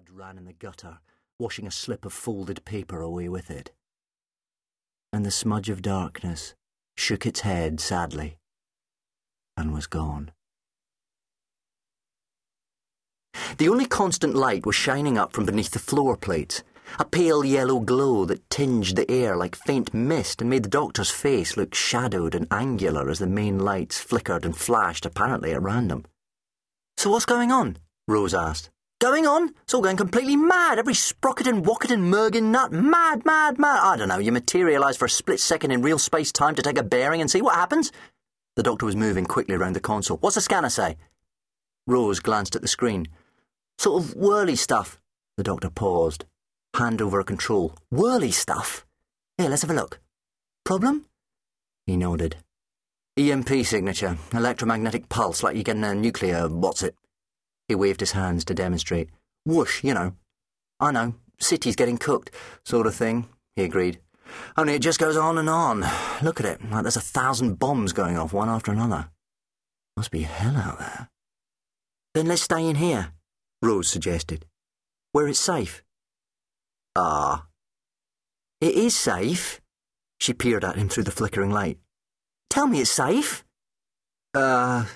Blood ran in the gutter, washing a slip of folded paper away with it. And the smudge of darkness shook its head sadly and was gone. The only constant light was shining up from beneath the floor plates, a pale yellow glow that tinged the air like faint mist and made the doctor's face look shadowed and angular as the main lights flickered and flashed apparently at random. So what's going on? Rose asked. Going on? It's all going completely mad. Every sprocket and wocket and mergin nut. Mad, mad, mad. I don't know. You materialise for a split second in real space time to take a bearing and see what happens? The doctor was moving quickly around the console. What's the scanner say? Rose glanced at the screen. Sort of whirly stuff. The doctor paused. Hand over a control. Whirly stuff? Here, let's have a look. Problem? He nodded. EMP signature. Electromagnetic pulse, like you get in a nuclear. what's it? He waved his hands to demonstrate. Whoosh, you know. I know. City's getting cooked, sort of thing, he agreed. Only it just goes on and on. Look at it, like there's a thousand bombs going off one after another. Must be hell out there. Then let's stay in here, Rose suggested. Where it's safe. Ah. It is safe. She peered at him through the flickering light. Tell me it's safe. Uh.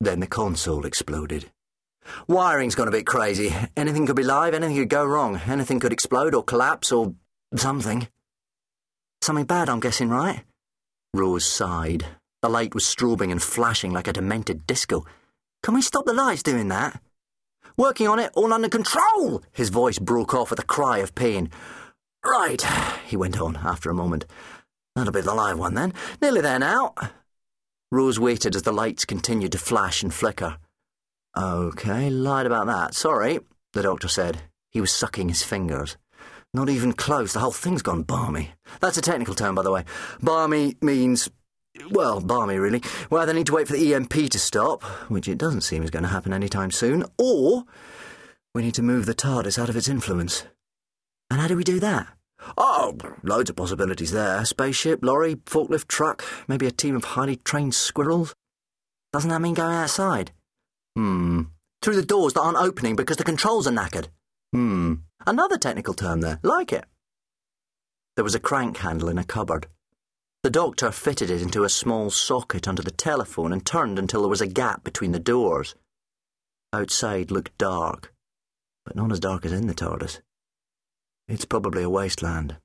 Then the console exploded. Wiring's gone a bit crazy. Anything could be live, anything could go wrong. Anything could explode or collapse or something. Something bad, I'm guessing, right? Rose sighed. The light was strobing and flashing like a demented disco. Can we stop the lights doing that? Working on it, all under control! His voice broke off with a cry of pain. Right, he went on after a moment. That'll be the live one then. Nearly there now. Rose waited as the lights continued to flash and flicker. OK, lied about that. Sorry, the doctor said. He was sucking his fingers. Not even close. The whole thing's gone balmy. That's a technical term, by the way. Balmy means well, balmy, really. We either need to wait for the EMP to stop, which it doesn't seem is going to happen any time soon, or we need to move the TARDIS out of its influence. And how do we do that? Oh, loads of possibilities there. Spaceship, lorry, forklift truck, maybe a team of highly trained squirrels. Doesn't that mean going outside? Hmm. Through the doors that aren't opening because the controls are knackered. Hmm. Another technical term there. Like it. There was a crank handle in a cupboard. The doctor fitted it into a small socket under the telephone and turned until there was a gap between the doors. Outside looked dark, but not as dark as in the TARDIS. It's probably a wasteland,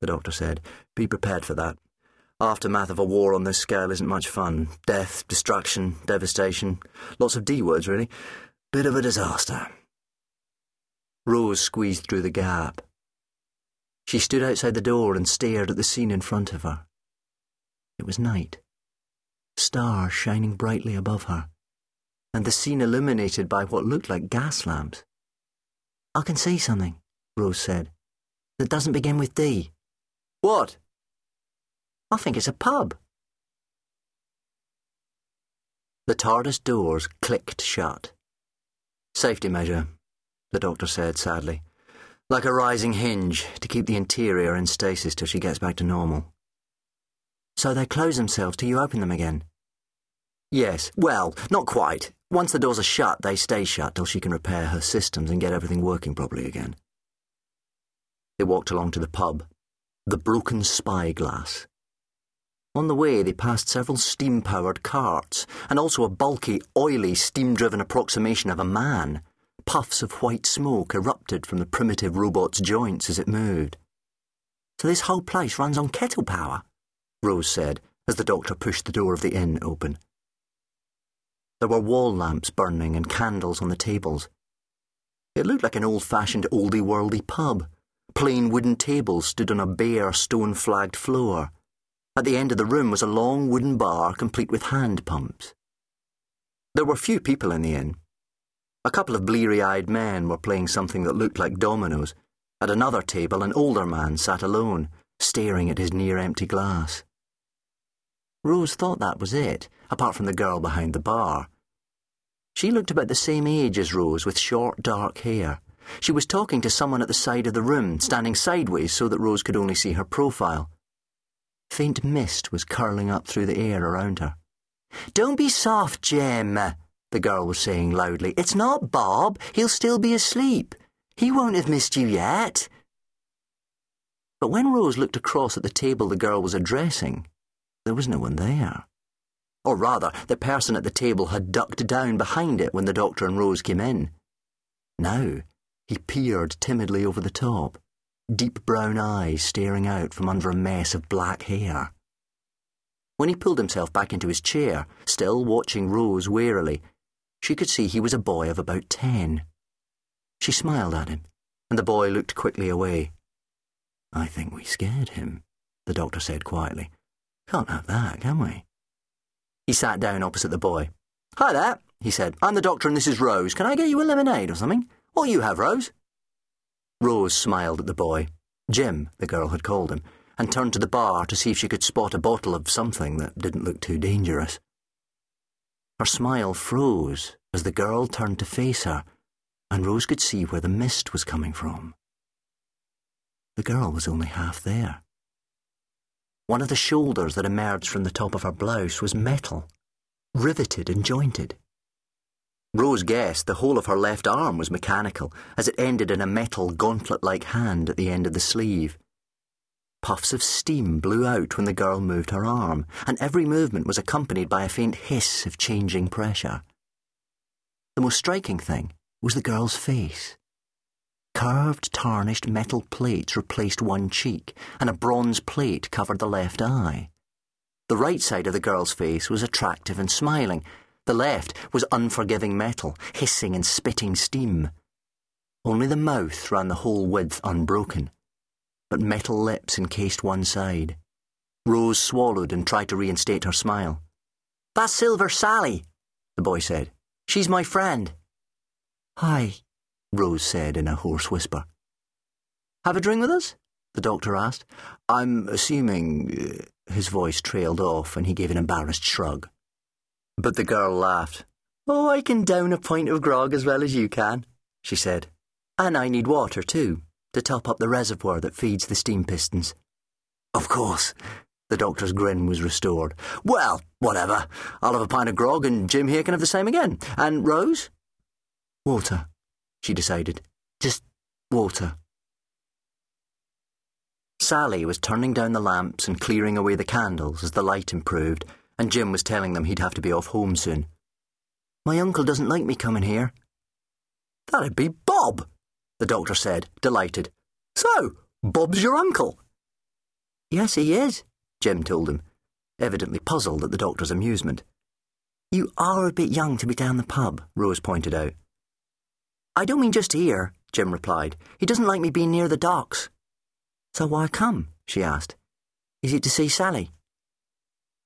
the doctor said. Be prepared for that. Aftermath of a war on this scale isn't much fun. Death, destruction, devastation. Lots of D words, really. Bit of a disaster. Rose squeezed through the gap. She stood outside the door and stared at the scene in front of her. It was night. Stars shining brightly above her, and the scene illuminated by what looked like gas lamps. I can see something, Rose said, that doesn't begin with D. What? I think it's a pub. The TARDIS doors clicked shut. Safety measure, the doctor said sadly. Like a rising hinge to keep the interior in stasis till she gets back to normal. So they close themselves till you open them again? Yes, well, not quite. Once the doors are shut, they stay shut till she can repair her systems and get everything working properly again. They walked along to the pub, the Broken Spyglass. On the way, they passed several steam powered carts and also a bulky, oily, steam driven approximation of a man. Puffs of white smoke erupted from the primitive robot's joints as it moved. So this whole place runs on kettle power? Rose said, as the doctor pushed the door of the inn open. There were wall lamps burning and candles on the tables. It looked like an old fashioned oldie worldy pub. Plain wooden tables stood on a bare stone flagged floor. At the end of the room was a long wooden bar complete with hand pumps. There were few people in the inn. A couple of bleary eyed men were playing something that looked like dominoes. At another table, an older man sat alone, staring at his near empty glass. Rose thought that was it, apart from the girl behind the bar. She looked about the same age as Rose, with short, dark hair. She was talking to someone at the side of the room, standing sideways so that Rose could only see her profile. Faint mist was curling up through the air around her. Don't be soft, Jim, the girl was saying loudly. It's not Bob. He'll still be asleep. He won't have missed you yet. But when Rose looked across at the table the girl was addressing, there was no one there. Or rather, the person at the table had ducked down behind it when the doctor and Rose came in. Now, he peered timidly over the top, deep brown eyes staring out from under a mess of black hair. When he pulled himself back into his chair, still watching Rose warily, she could see he was a boy of about ten. She smiled at him, and the boy looked quickly away. I think we scared him, the doctor said quietly. Can't have that, can we? He sat down opposite the boy. Hi there, he said. I'm the doctor and this is Rose. Can I get you a lemonade or something? What you have, Rose? Rose smiled at the boy. Jim, the girl had called him, and turned to the bar to see if she could spot a bottle of something that didn't look too dangerous. Her smile froze as the girl turned to face her, and Rose could see where the mist was coming from. The girl was only half there. One of the shoulders that emerged from the top of her blouse was metal, riveted and jointed. Rose guessed the whole of her left arm was mechanical, as it ended in a metal gauntlet like hand at the end of the sleeve. Puffs of steam blew out when the girl moved her arm, and every movement was accompanied by a faint hiss of changing pressure. The most striking thing was the girl's face. Curved, tarnished metal plates replaced one cheek, and a bronze plate covered the left eye. The right side of the girl's face was attractive and smiling. The left was unforgiving metal, hissing and spitting steam. Only the mouth ran the whole width unbroken, but metal lips encased one side. Rose swallowed and tried to reinstate her smile. That's Silver Sally, the boy said. She's my friend. Hi, Rose said in a hoarse whisper. Have a drink with us? the doctor asked. I'm assuming. His voice trailed off and he gave an embarrassed shrug. But the girl laughed. Oh, I can down a pint of grog as well as you can, she said. And I need water, too, to top up the reservoir that feeds the steam pistons. Of course. The doctor's grin was restored. Well, whatever. I'll have a pint of grog and Jim here can have the same again. And Rose? Water she decided. Just water. Sally was turning down the lamps and clearing away the candles as the light improved, and Jim was telling them he'd have to be off home soon. My uncle doesn't like me coming here. That'd be Bob, the doctor said, delighted. So, Bob's your uncle? Yes, he is, Jim told him, evidently puzzled at the doctor's amusement. You are a bit young to be down the pub, Rose pointed out. I don't mean just here, Jim replied. He doesn't like me being near the docks. So why come? she asked. Is it to see Sally?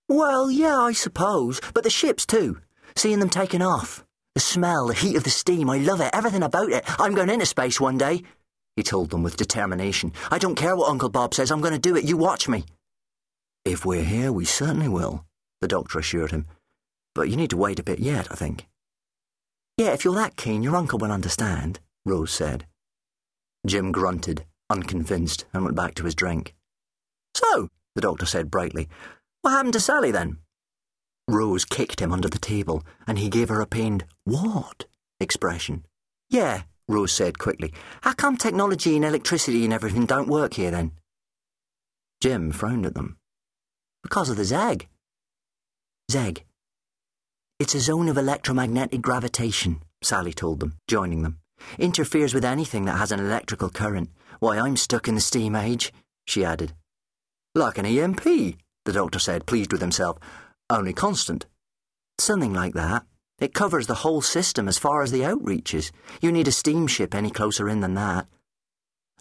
Well, yeah, I suppose, but the ships too. Seeing them taking off. The smell, the heat of the steam, I love it, everything about it. I'm going into space one day, he told them with determination. I don't care what Uncle Bob says, I'm going to do it, you watch me. If we're here, we certainly will, the doctor assured him. But you need to wait a bit yet, I think. Yeah, if you're that keen, your uncle will understand, Rose said. Jim grunted, unconvinced, and went back to his drink. So, the doctor said brightly, what happened to Sally then? Rose kicked him under the table, and he gave her a pained, what? expression. Yeah, Rose said quickly. How come technology and electricity and everything don't work here then? Jim frowned at them. Because of the Zeg. Zeg, it's a zone of electromagnetic gravitation, Sally told them, joining them. Interferes with anything that has an electrical current. Why, I'm stuck in the steam age, she added. Like an EMP, the doctor said, pleased with himself. Only constant. Something like that. It covers the whole system as far as the outreaches. You need a steamship any closer in than that.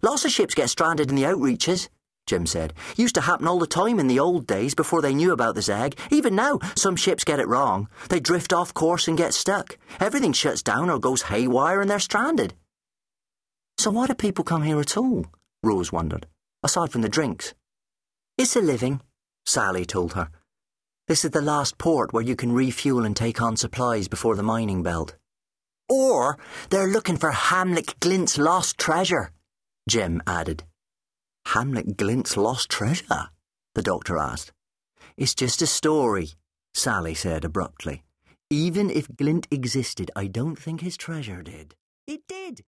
Lots of ships get stranded in the outreaches, Jim said. Used to happen all the time in the old days before they knew about the Zeg. Even now, some ships get it wrong. They drift off course and get stuck. Everything shuts down or goes haywire and they're stranded. So why do people come here at all? Rose wondered, aside from the drinks. It's a living, Sally told her. This is the last port where you can refuel and take on supplies before the mining belt. Or they're looking for Hamlet Glint's lost treasure, Jim added. Hamlet Glint's lost treasure? the doctor asked. It's just a story, Sally said abruptly. Even if Glint existed, I don't think his treasure did. It did.